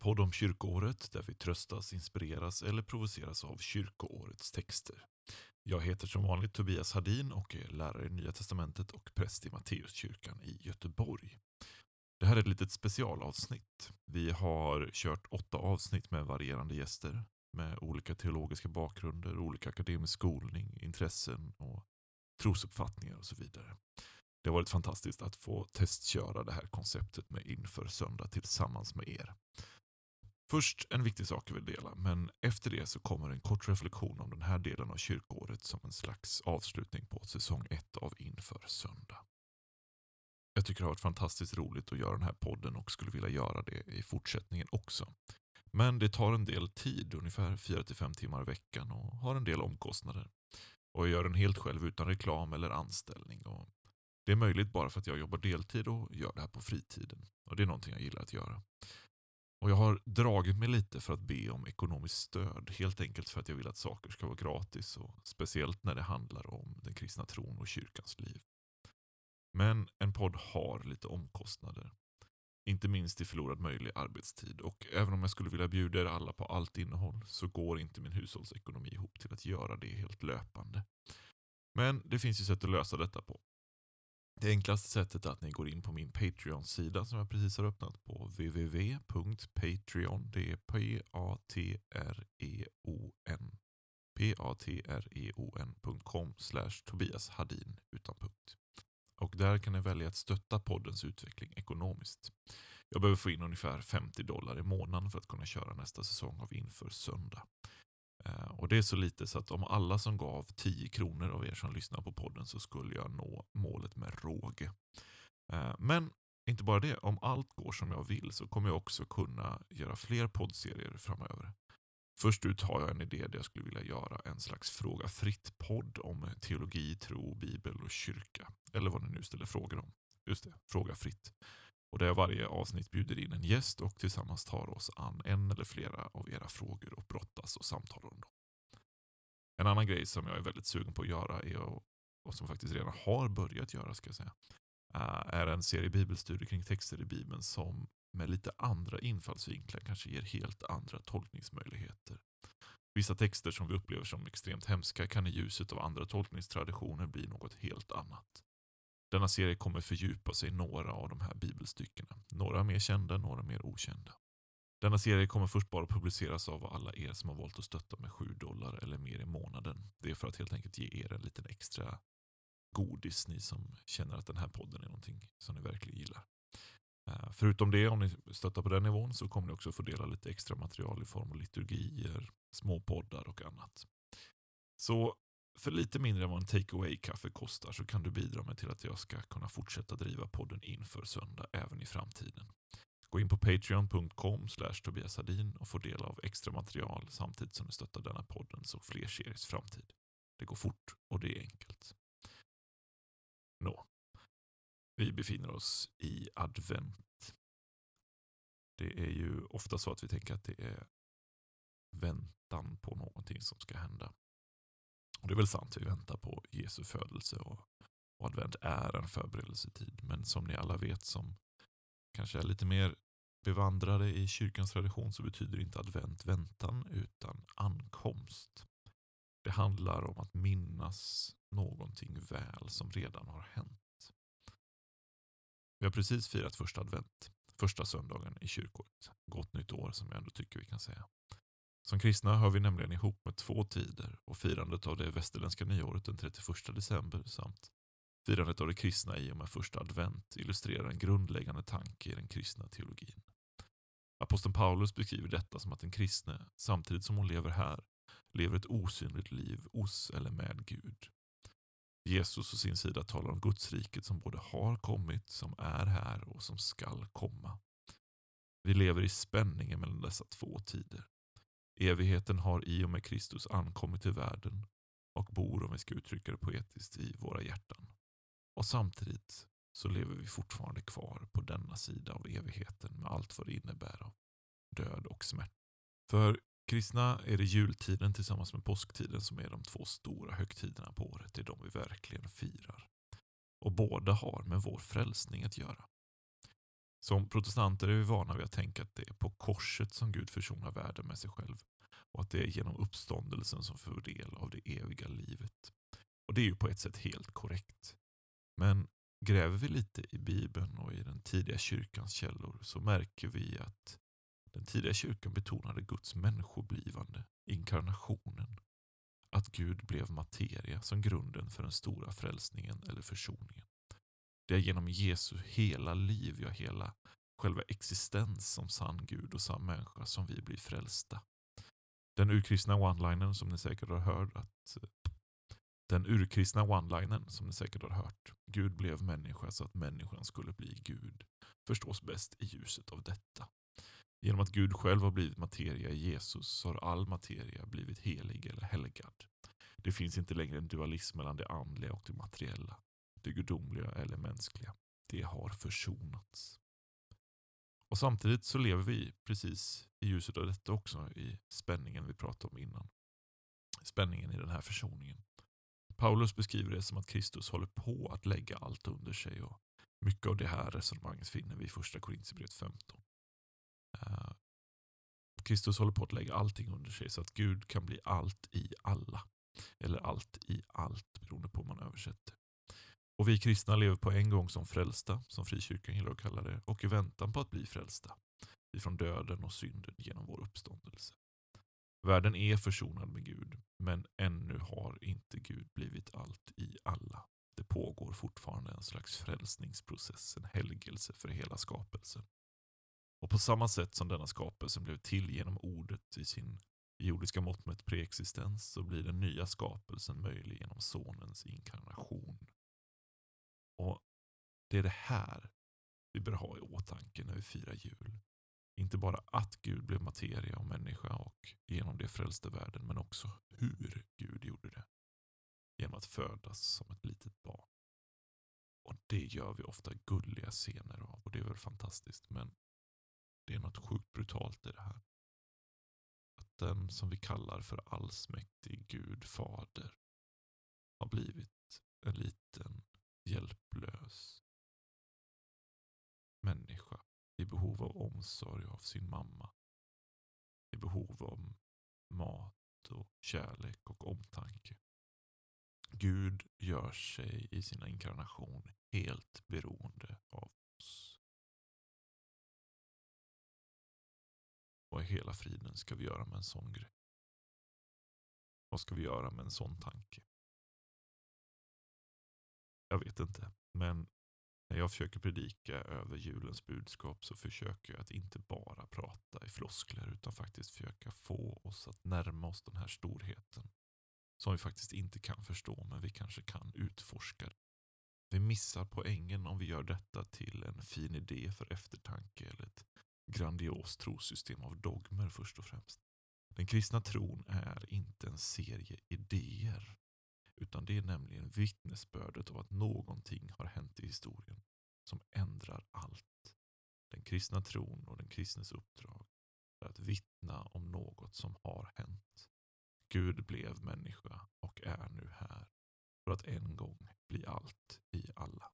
podd om kyrkoåret där vi tröstas, inspireras eller provoceras av kyrkoårets texter. Jag heter som vanligt Tobias Hadin och är lärare i Nya Testamentet och präst i Matteuskyrkan i Göteborg. Det här är ett litet specialavsnitt. Vi har kört åtta avsnitt med varierande gäster med olika teologiska bakgrunder, olika akademisk skolning, intressen och trosuppfattningar och så vidare. Det har varit fantastiskt att få testköra det här konceptet med inför söndag tillsammans med er. Först en viktig sak jag vill dela, men efter det så kommer en kort reflektion om den här delen av kyrkåret som en slags avslutning på säsong ett av Inför söndag. Jag tycker det har varit fantastiskt roligt att göra den här podden och skulle vilja göra det i fortsättningen också. Men det tar en del tid, ungefär 4-5 timmar i veckan och har en del omkostnader. Och jag gör den helt själv utan reklam eller anställning. Och det är möjligt bara för att jag jobbar deltid och gör det här på fritiden. Och Det är någonting jag gillar att göra. Och Jag har dragit mig lite för att be om ekonomiskt stöd. Helt enkelt för att jag vill att saker ska vara gratis. och Speciellt när det handlar om den kristna tron och kyrkans liv. Men en podd har lite omkostnader. Inte minst i förlorad möjlig arbetstid. Och även om jag skulle vilja bjuda er alla på allt innehåll så går inte min hushållsekonomi ihop till att göra det helt löpande. Men det finns ju sätt att lösa detta på. Det enklaste sättet är att ni går in på min Patreon-sida som jag precis har öppnat på www.patreon, det är P-A-T-R-E-O-N p-a-t-r-e-o-n.com slash Tobias Hadin utan punkt. Och där kan ni välja att stötta poddens utveckling ekonomiskt. Jag behöver få in ungefär 50 dollar i månaden för att kunna köra nästa säsong av Inför söndag. Eh, och Det är så lite så att om alla som gav 10 kronor av er som lyssnar på podden så skulle jag nå målet med råge. Eh, men inte bara det, om allt går som jag vill så kommer jag också kunna göra fler poddserier framöver. Först ut har jag en idé där jag skulle vilja göra en slags fråga fritt-podd om teologi, tro, bibel och kyrka. Eller vad ni nu ställer frågor om. Just det, fråga fritt. Och där jag varje avsnitt bjuder in en gäst och tillsammans tar oss an en eller flera av era frågor och brottas och samtalar om dem. En annan grej som jag är väldigt sugen på att göra är, och som faktiskt redan har börjat göra, ska jag säga, eh, är en serie bibelstudier kring texter i Bibeln som med lite andra infallsvinklar kanske ger helt andra tolkningsmöjligheter. Vissa texter som vi upplever som extremt hemska kan i ljuset av andra tolkningstraditioner bli något helt annat. Denna serie kommer fördjupa sig i några av de här bibelstyckena. Några mer kända, några mer okända. Denna serie kommer först bara publiceras av alla er som har valt att stötta med 7 dollar eller mer i månaden. Det är för att helt enkelt ge er en liten extra godis, ni som känner att den här podden är någonting som ni verkligen gillar. Eh, förutom det, om ni stöttar på den nivån, så kommer ni också få dela lite extra material i form av liturgier, små poddar och annat. Så för lite mindre än vad en take away-kaffe kostar så kan du bidra med till att jag ska kunna fortsätta driva podden inför söndag även i framtiden. Gå in på patreon.com tobiasadin och få del av extra material samtidigt som du stöttar denna podden så fler series framtid. Det går fort och det är enkelt. Nå, vi befinner oss i advent. Det är ju ofta så att vi tänker att det är väntan på någonting som ska hända. Och Det är väl sant, vi väntar på Jesu födelse och, och advent är en förberedelsetid. Men som ni alla vet som kanske är lite mer bevandrade i kyrkans tradition så betyder inte advent väntan utan ankomst. Det handlar om att minnas någonting väl som redan har hänt. Vi har precis firat första advent, första söndagen i kyrkåret. Gott nytt år som jag ändå tycker vi kan säga. Som kristna hör vi nämligen ihop med två tider och firandet av det västerländska nyåret den 31 december samt firandet av det kristna i och med första advent illustrerar en grundläggande tanke i den kristna teologin. Aposteln Paulus beskriver detta som att den kristne, samtidigt som hon lever här, lever ett osynligt liv hos eller med Gud. Jesus å sin sida talar om Gudsriket som både har kommit, som är här och som skall komma. Vi lever i spänningen mellan dessa två tider. Evigheten har i och med Kristus ankommit till världen och bor, om vi ska uttrycka det poetiskt, i våra hjärtan. Och samtidigt så lever vi fortfarande kvar på denna sida av evigheten med allt vad det innebär av död och smärta. För kristna är det jultiden tillsammans med påsktiden som är de två stora högtiderna på året. Det är de vi verkligen firar. Och båda har med vår frälsning att göra. Som protestanter är vi vana vid att tänka att det är på korset som Gud försonar världen med sig själv och att det är genom uppståndelsen som får del av det eviga livet. Och Det är ju på ett sätt helt korrekt. Men gräver vi lite i Bibeln och i den tidiga kyrkans källor så märker vi att den tidiga kyrkan betonade Guds människoblivande, inkarnationen. Att Gud blev materia som grunden för den stora frälsningen eller försoningen. Det är genom Jesu hela liv, ja hela själva existens som sann Gud och sann människa som vi blir frälsta. Den urkristna one-linern som ni säkert har hört att den urkristna one-linern som ni säkert har hört. Gud blev människa så att människan skulle bli Gud. Förstås bäst i ljuset av detta. Genom att Gud själv har blivit materia i Jesus så har all materia blivit helig eller helgad. Det finns inte längre en dualism mellan det andliga och det materiella. Det gudomliga eller mänskliga. Det har försonats. Och Samtidigt så lever vi precis i ljuset av detta också i spänningen vi pratade om innan. Spänningen i den här försoningen. Paulus beskriver det som att Kristus håller på att lägga allt under sig. och Mycket av det här resonemanget finner vi i första Korintierbrevet 15. Uh, eh, Kristus håller på att lägga allting under sig så att Gud kan bli allt i alla. Eller allt i allt beroende på hur man översätter. Och vi kristna lever på en gång som frälsta, som frikyrkan gillar att kalla det, och i väntan på att bli frälsta. Ifrån döden och synden genom vår uppståndelse. Världen är försonad med Gud, men ännu har inte Gud blivit allt i alla. Det pågår fortfarande en slags frälsningsprocess, en helgelse för hela skapelsen. Och på samma sätt som denna skapelse blev till genom ordet i sin jordiska mått med preexistens så blir den nya skapelsen möjlig genom sonens inkarnation. Det är det här vi bör ha i åtanke när vi firar jul. Inte bara att Gud blev materia och människa och genom det frälste världen, men också hur Gud gjorde det. Genom att födas som ett litet barn. Och det gör vi ofta gulliga scener av och det är väl fantastiskt. Men det är något sjukt brutalt i det här. Att den som vi kallar för allsmäktig Gud fader har blivit en liten hjälplös människa i behov av omsorg av sin mamma. I behov av mat och kärlek och omtanke. Gud gör sig i sin inkarnation helt beroende av oss. Vad i hela friden ska vi göra med en sån grej? Vad ska vi göra med en sån tanke? Jag vet inte, men när jag försöker predika över julens budskap så försöker jag att inte bara prata i floskler utan faktiskt försöka få oss att närma oss den här storheten. Som vi faktiskt inte kan förstå men vi kanske kan utforska. Vi missar poängen om vi gör detta till en fin idé för eftertanke eller ett grandiost trosystem av dogmer först och främst. Den kristna tron är inte en serie idéer utan det är nämligen vittnesbördet av att någonting har hänt i historien som ändrar allt. Den kristna tron och den kristnes uppdrag är att vittna om något som har hänt. Gud blev människa och är nu här för att en gång bli allt i alla.